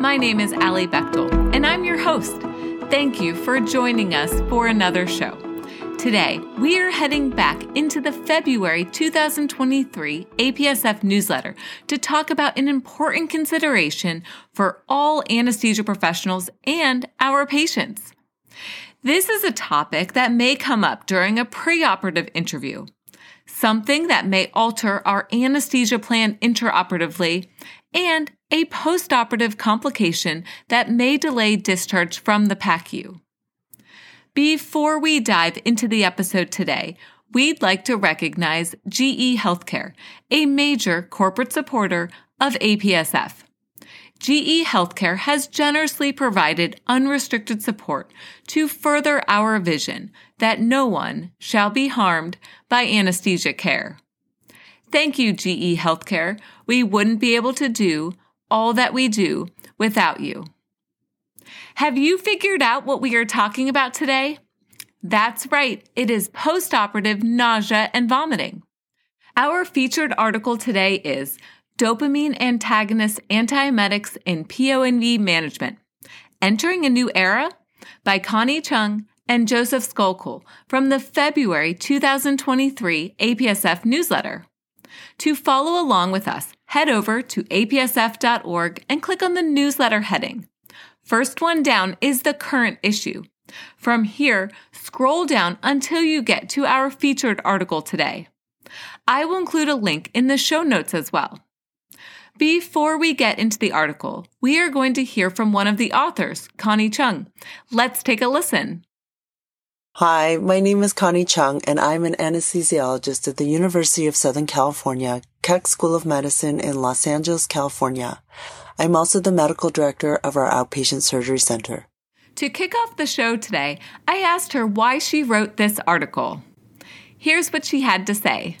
My name is Alli Bechtel, and I'm your host. Thank you for joining us for another show. Today, we are heading back into the February 2023 APSF newsletter to talk about an important consideration for all anesthesia professionals and our patients. This is a topic that may come up during a preoperative interview, something that may alter our anesthesia plan intraoperatively, and a postoperative complication that may delay discharge from the PACU. Before we dive into the episode today, we'd like to recognize GE Healthcare, a major corporate supporter of APSF. GE Healthcare has generously provided unrestricted support to further our vision that no one shall be harmed by anesthesia care. Thank you, GE Healthcare. We wouldn't be able to do all that we do without you. Have you figured out what we are talking about today? That's right, it is postoperative nausea and vomiting. Our featured article today is Dopamine Antagonist Antiemetics in PONV Management Entering a New Era by Connie Chung and Joseph Szokol from the February 2023 APSF newsletter. To follow along with us, head over to apsf.org and click on the newsletter heading. First one down is the current issue. From here, scroll down until you get to our featured article today. I will include a link in the show notes as well. Before we get into the article, we are going to hear from one of the authors, Connie Chung. Let's take a listen. Hi, my name is Connie Chung, and I'm an anesthesiologist at the University of Southern California, Keck School of Medicine in Los Angeles, California. I'm also the medical director of our outpatient surgery center. To kick off the show today, I asked her why she wrote this article. Here's what she had to say.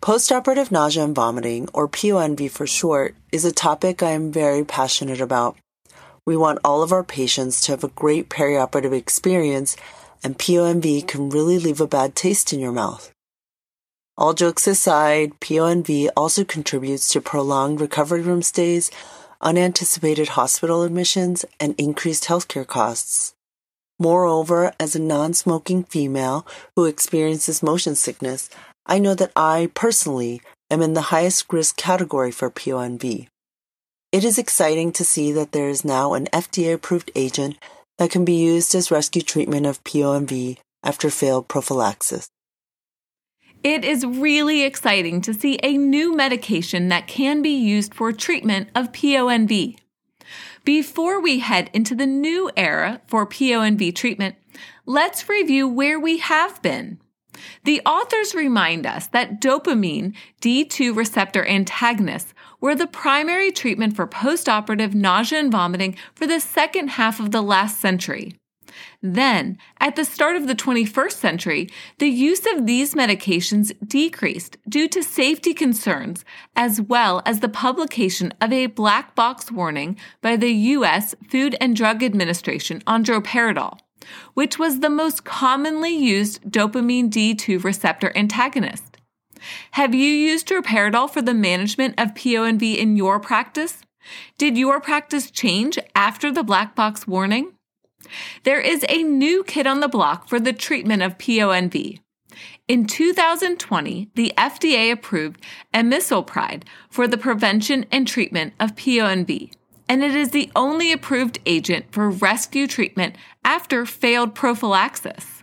Postoperative nausea and vomiting, or PONV for short, is a topic I am very passionate about. We want all of our patients to have a great perioperative experience, and PONV can really leave a bad taste in your mouth. All jokes aside, PONV also contributes to prolonged recovery room stays, unanticipated hospital admissions, and increased healthcare costs. Moreover, as a non-smoking female who experiences motion sickness, I know that I personally am in the highest risk category for PONV. It is exciting to see that there is now an FDA approved agent that can be used as rescue treatment of PONV after failed prophylaxis. It is really exciting to see a new medication that can be used for treatment of PONV. Before we head into the new era for PONV treatment, let's review where we have been. The authors remind us that dopamine D2 receptor antagonists were the primary treatment for postoperative nausea and vomiting for the second half of the last century. Then, at the start of the 21st century, the use of these medications decreased due to safety concerns, as well as the publication of a black box warning by the U.S. Food and Drug Administration on droperidol, which was the most commonly used dopamine D2 receptor antagonist. Have you used droperidol for the management of PONV in your practice? Did your practice change after the black box warning? There is a new kid on the block for the treatment of PONV. In 2020, the FDA approved amisulpride for the prevention and treatment of PONV, and it is the only approved agent for rescue treatment after failed prophylaxis.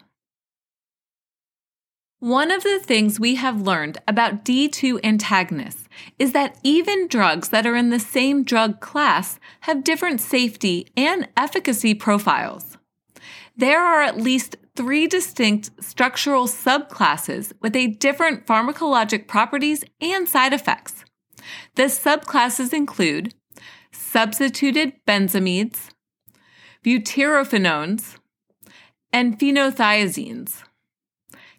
One of the things we have learned about D2 antagonists is that even drugs that are in the same drug class have different safety and efficacy profiles. There are at least three distinct structural subclasses with a different pharmacologic properties and side effects. The subclasses include substituted benzamides, butyrophenones, and phenothiazines.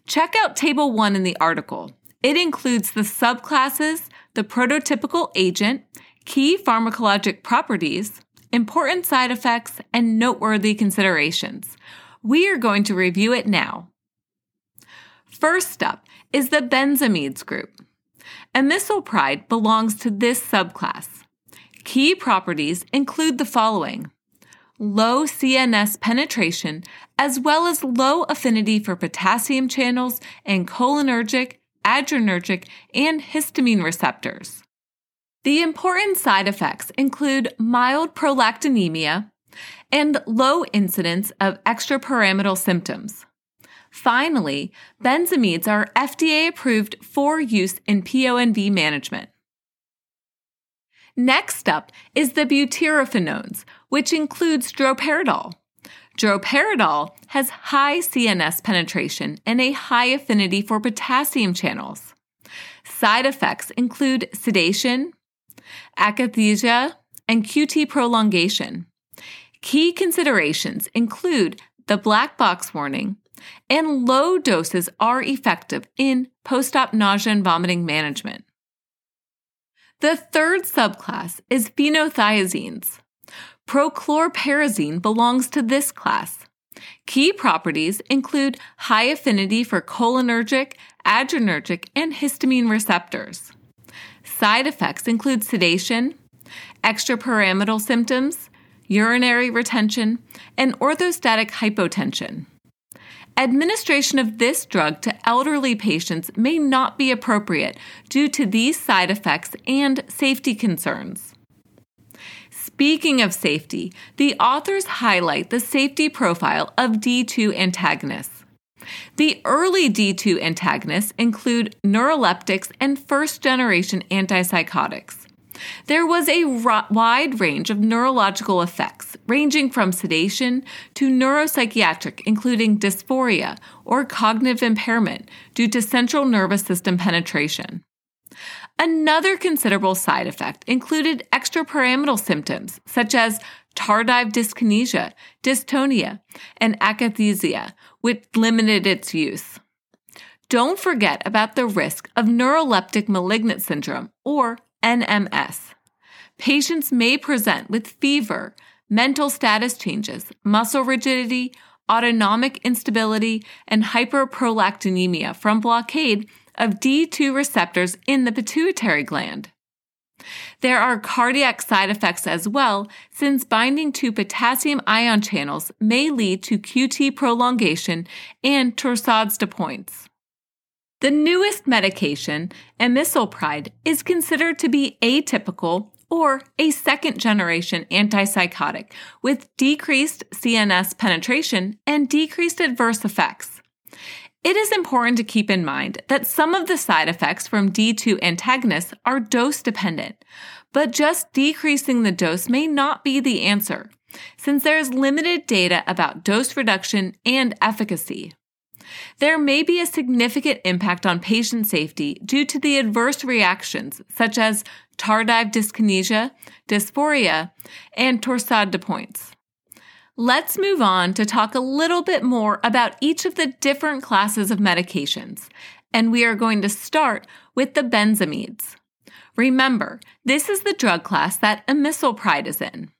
Check out Table 1 in the article. It includes the subclasses, the prototypical agent, key pharmacologic properties, important side effects, and noteworthy considerations. We are going to review it now. First up is the benzamides group. Amisulpride belongs to this subclass. Key properties include the following low CNS penetration, as well as low affinity for potassium channels and cholinergic, adrenergic, and histamine receptors. The important side effects include mild prolactinemia and low incidence of extrapyramidal symptoms. Finally, benzamides are FDA approved for use in PONV management. Next up is the butyrophenones, which includes droperidol. Droperidol has high CNS penetration and a high affinity for potassium channels. Side effects include sedation, akathisia, and QT prolongation. Key considerations include the black box warning, and low doses are effective in post op nausea and vomiting management. The third subclass is phenothiazines. Prochlorperazine belongs to this class. Key properties include high affinity for cholinergic, adrenergic, and histamine receptors. Side effects include sedation, extrapyramidal symptoms, urinary retention, and orthostatic hypotension. Administration of this drug to elderly patients may not be appropriate due to these side effects and safety concerns. Speaking of safety, the authors highlight the safety profile of D2 antagonists. The early D2 antagonists include neuroleptics and first generation antipsychotics. There was a wide range of neurological effects, ranging from sedation to neuropsychiatric, including dysphoria or cognitive impairment due to central nervous system penetration. Another considerable side effect included extrapyramidal symptoms such as tardive dyskinesia, dystonia, and akathisia, which limited its use. Don't forget about the risk of neuroleptic malignant syndrome, or NMS. Patients may present with fever, mental status changes, muscle rigidity, autonomic instability, and hyperprolactinemia from blockade of D2 receptors in the pituitary gland. There are cardiac side effects as well, since binding to potassium ion channels may lead to QT prolongation and torsades de pointes. The newest medication, amisulpride, is considered to be atypical or a second generation antipsychotic with decreased CNS penetration and decreased adverse effects. It is important to keep in mind that some of the side effects from D2 antagonists are dose dependent, but just decreasing the dose may not be the answer, since there is limited data about dose reduction and efficacy. There may be a significant impact on patient safety due to the adverse reactions such as tardive dyskinesia, dysphoria, and torsade de pointes. Let's move on to talk a little bit more about each of the different classes of medications, and we are going to start with the benzamides. Remember, this is the drug class that amisulpride is in.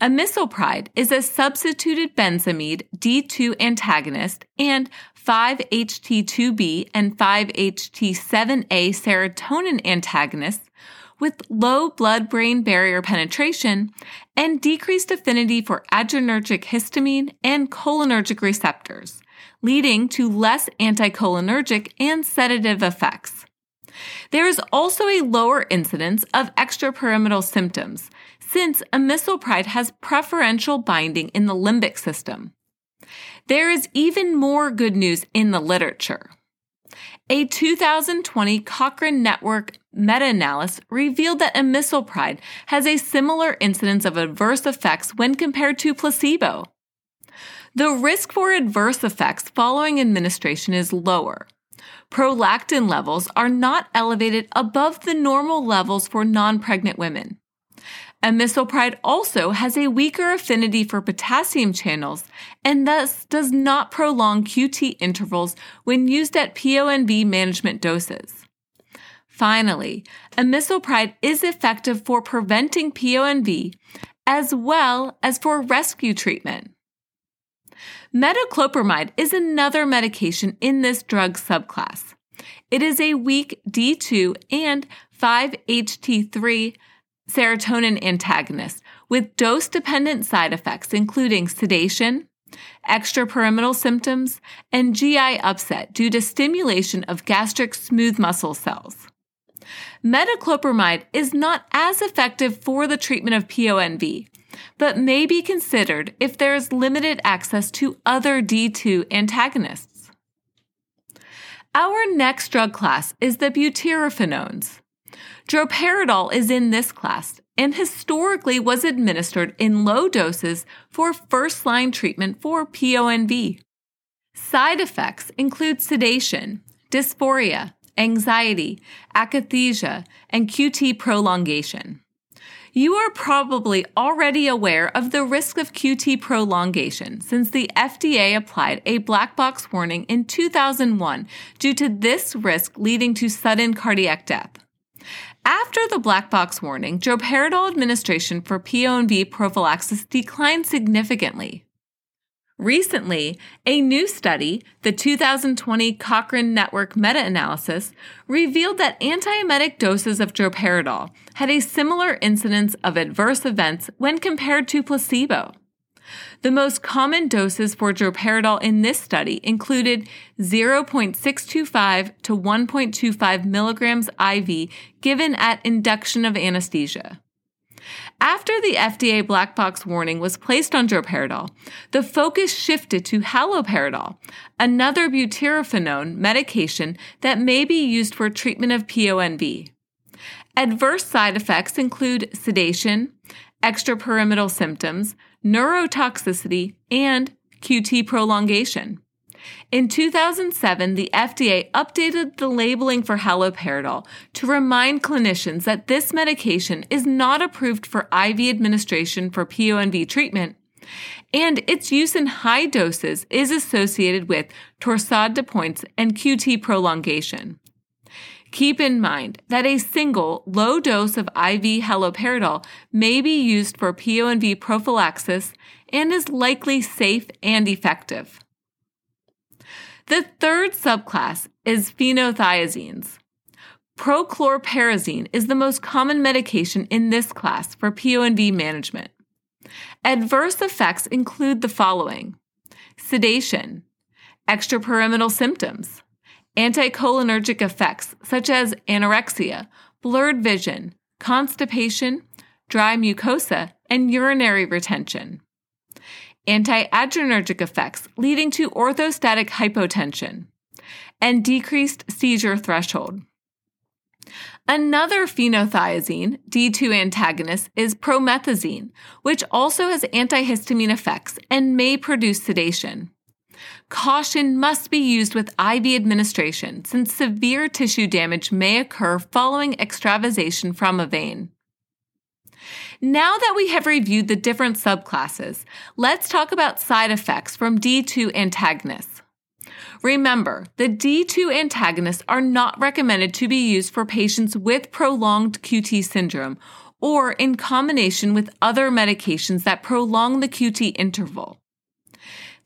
Amisulpride is a substituted benzamide D2 antagonist and 5-HT2B and 5-HT7A serotonin antagonists with low blood brain barrier penetration and decreased affinity for adrenergic histamine and cholinergic receptors, leading to less anticholinergic and sedative effects. There is also a lower incidence of extrapyramidal symptoms since amisulpride has preferential binding in the limbic system. There is even more good news in the literature. A 2020 Cochrane Network meta analysis revealed that amisulpride has a similar incidence of adverse effects when compared to placebo. The risk for adverse effects following administration is lower. Prolactin levels are not elevated above the normal levels for non pregnant women. Amisulpride also has a weaker affinity for potassium channels and thus does not prolong QT intervals when used at PONV management doses. Finally, amisulpride is effective for preventing PONV as well as for rescue treatment. Metoclopramide is another medication in this drug subclass. It is a weak D2 and 5-HT3 serotonin antagonist with dose dependent side effects, including sedation, extrapyramidal symptoms, and GI upset due to stimulation of gastric smooth muscle cells. Metoclopramide is not as effective for the treatment of PONV, but may be considered if there is limited access to other D2 antagonists. Our next drug class is the butyrophenones. Droperidol is in this class and historically was administered in low doses for first line treatment for PONV. Side effects include sedation, dysphoria, anxiety, akathisia, and QT prolongation. You are probably already aware of the risk of QT prolongation since the FDA applied a black box warning in 2001 due to this risk leading to sudden cardiac death. After the black box warning, droperidol administration for PONV prophylaxis declined significantly. Recently, a new study, the 2020 Cochrane Network meta analysis, revealed that antiemetic doses of droperidol had a similar incidence of adverse events when compared to placebo. The most common doses for droperidol in this study included 0.625 to 1.25 milligrams IV given at induction of anesthesia. After the FDA black box warning was placed on droperidol, the focus shifted to haloperidol, another butyrophenone medication that may be used for treatment of PONV. Adverse side effects include sedation, extrapyramidal symptoms, neurotoxicity, and QT prolongation. In 2007, the FDA updated the labeling for haloperidol to remind clinicians that this medication is not approved for IV administration for PONV treatment, and its use in high doses is associated with torsade de pointes and QT prolongation. Keep in mind that a single low dose of IV haloperidol may be used for PONV prophylaxis and is likely safe and effective. The third subclass is phenothiazines. Prochlorperazine is the most common medication in this class for PONV management. Adverse effects include the following sedation, extrapyramidal symptoms, anticholinergic effects such as anorexia, blurred vision, constipation, dry mucosa, and urinary retention antiadrenergic effects leading to orthostatic hypotension, and decreased seizure threshold. Another phenothiazine, D2 antagonist, is promethazine, which also has antihistamine effects and may produce sedation. Caution must be used with IV administration since severe tissue damage may occur following extravasation from a vein. Now that we have reviewed the different subclasses, let's talk about side effects from D2 antagonists. Remember, the D2 antagonists are not recommended to be used for patients with prolonged QT syndrome or in combination with other medications that prolong the QT interval.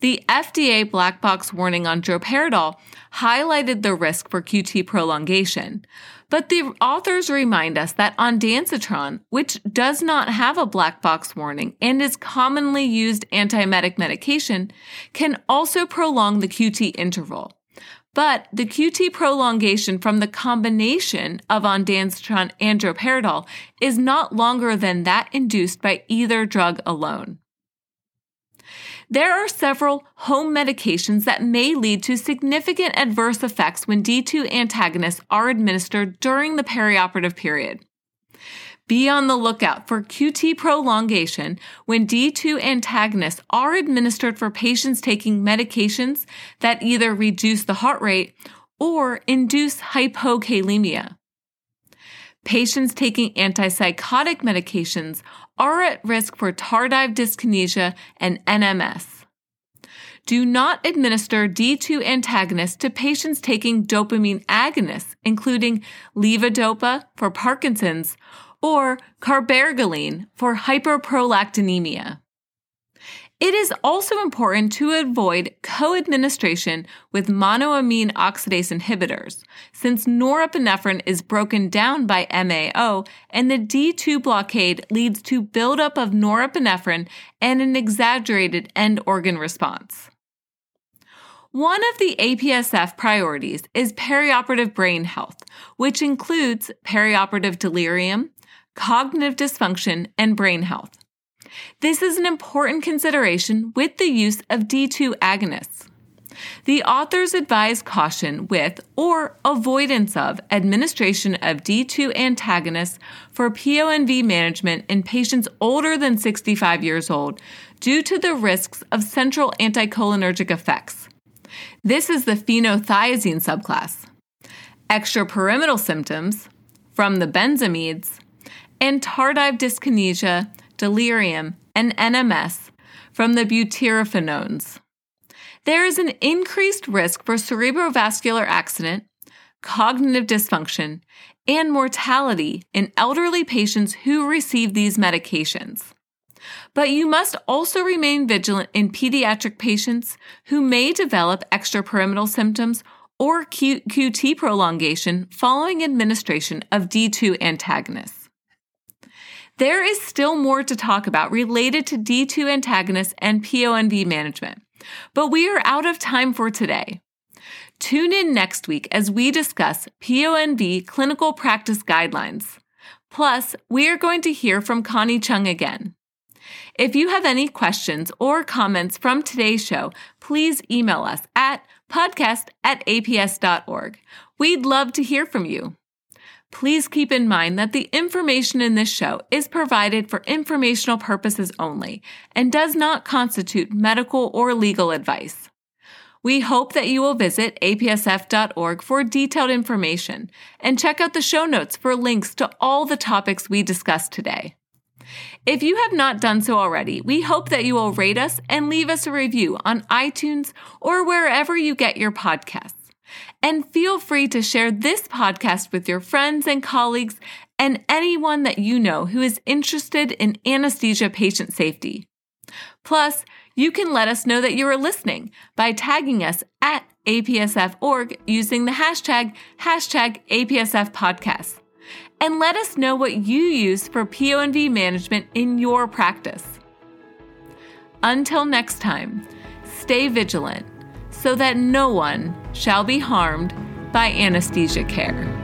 The FDA black box warning on droperidol highlighted the risk for QT prolongation, but the authors remind us that ondansetron, which does not have a black box warning and is commonly used antiemetic medication, can also prolong the QT interval. But the QT prolongation from the combination of ondansetron and droperidol is not longer than that induced by either drug alone. There are several home medications that may lead to significant adverse effects when D2 antagonists are administered during the perioperative period. Be on the lookout for QT prolongation when D2 antagonists are administered for patients taking medications that either reduce the heart rate or induce hypokalemia. Patients taking antipsychotic medications are at risk for tardive dyskinesia and NMS. Do not administer D2 antagonists to patients taking dopamine agonists, including levodopa for Parkinson's or cabergoline for hyperprolactinemia. It is also important to avoid co-administration with monoamine oxidase inhibitors, since norepinephrine is broken down by MAO and the D2 blockade leads to buildup of norepinephrine and an exaggerated end organ response. One of the APSF priorities is perioperative brain health, which includes perioperative delirium, cognitive dysfunction, and brain health. This is an important consideration with the use of D2 agonists. The authors advise caution with or avoidance of administration of D2 antagonists for PONV management in patients older than 65 years old due to the risks of central anticholinergic effects. This is the phenothiazine subclass. Extrapyramidal symptoms from the benzamides and tardive dyskinesia, delirium, and NMS from the butyrophenones. There is an increased risk for cerebrovascular accident, cognitive dysfunction, and mortality in elderly patients who receive these medications. But you must also remain vigilant in pediatric patients who may develop extrapyramidal symptoms or QT prolongation following administration of D2 antagonists. There is still more to talk about related to D2 antagonists and PONV management, but we are out of time for today. Tune in next week as we discuss PONV clinical practice guidelines. Plus, we are going to hear from Connie Chung again. If you have any questions or comments from today's show, please email us at podcast at aps.org. We'd love to hear from you. Please keep in mind that the information in this show is provided for informational purposes only and does not constitute medical or legal advice. We hope that you will visit apsf.org for detailed information and check out the show notes for links to all the topics we discussed today. If you have not done so already, we hope that you will rate us and leave us a review on iTunes or wherever you get your podcasts. And feel free to share this podcast with your friends and colleagues and anyone that you know who is interested in anesthesia patient safety. Plus, you can let us know that you are listening by tagging us at APSF.org using the hashtag, hashtag APSF podcast. And let us know what you use for PONV management in your practice. Until next time, stay vigilant so that no one shall be harmed by anesthesia care.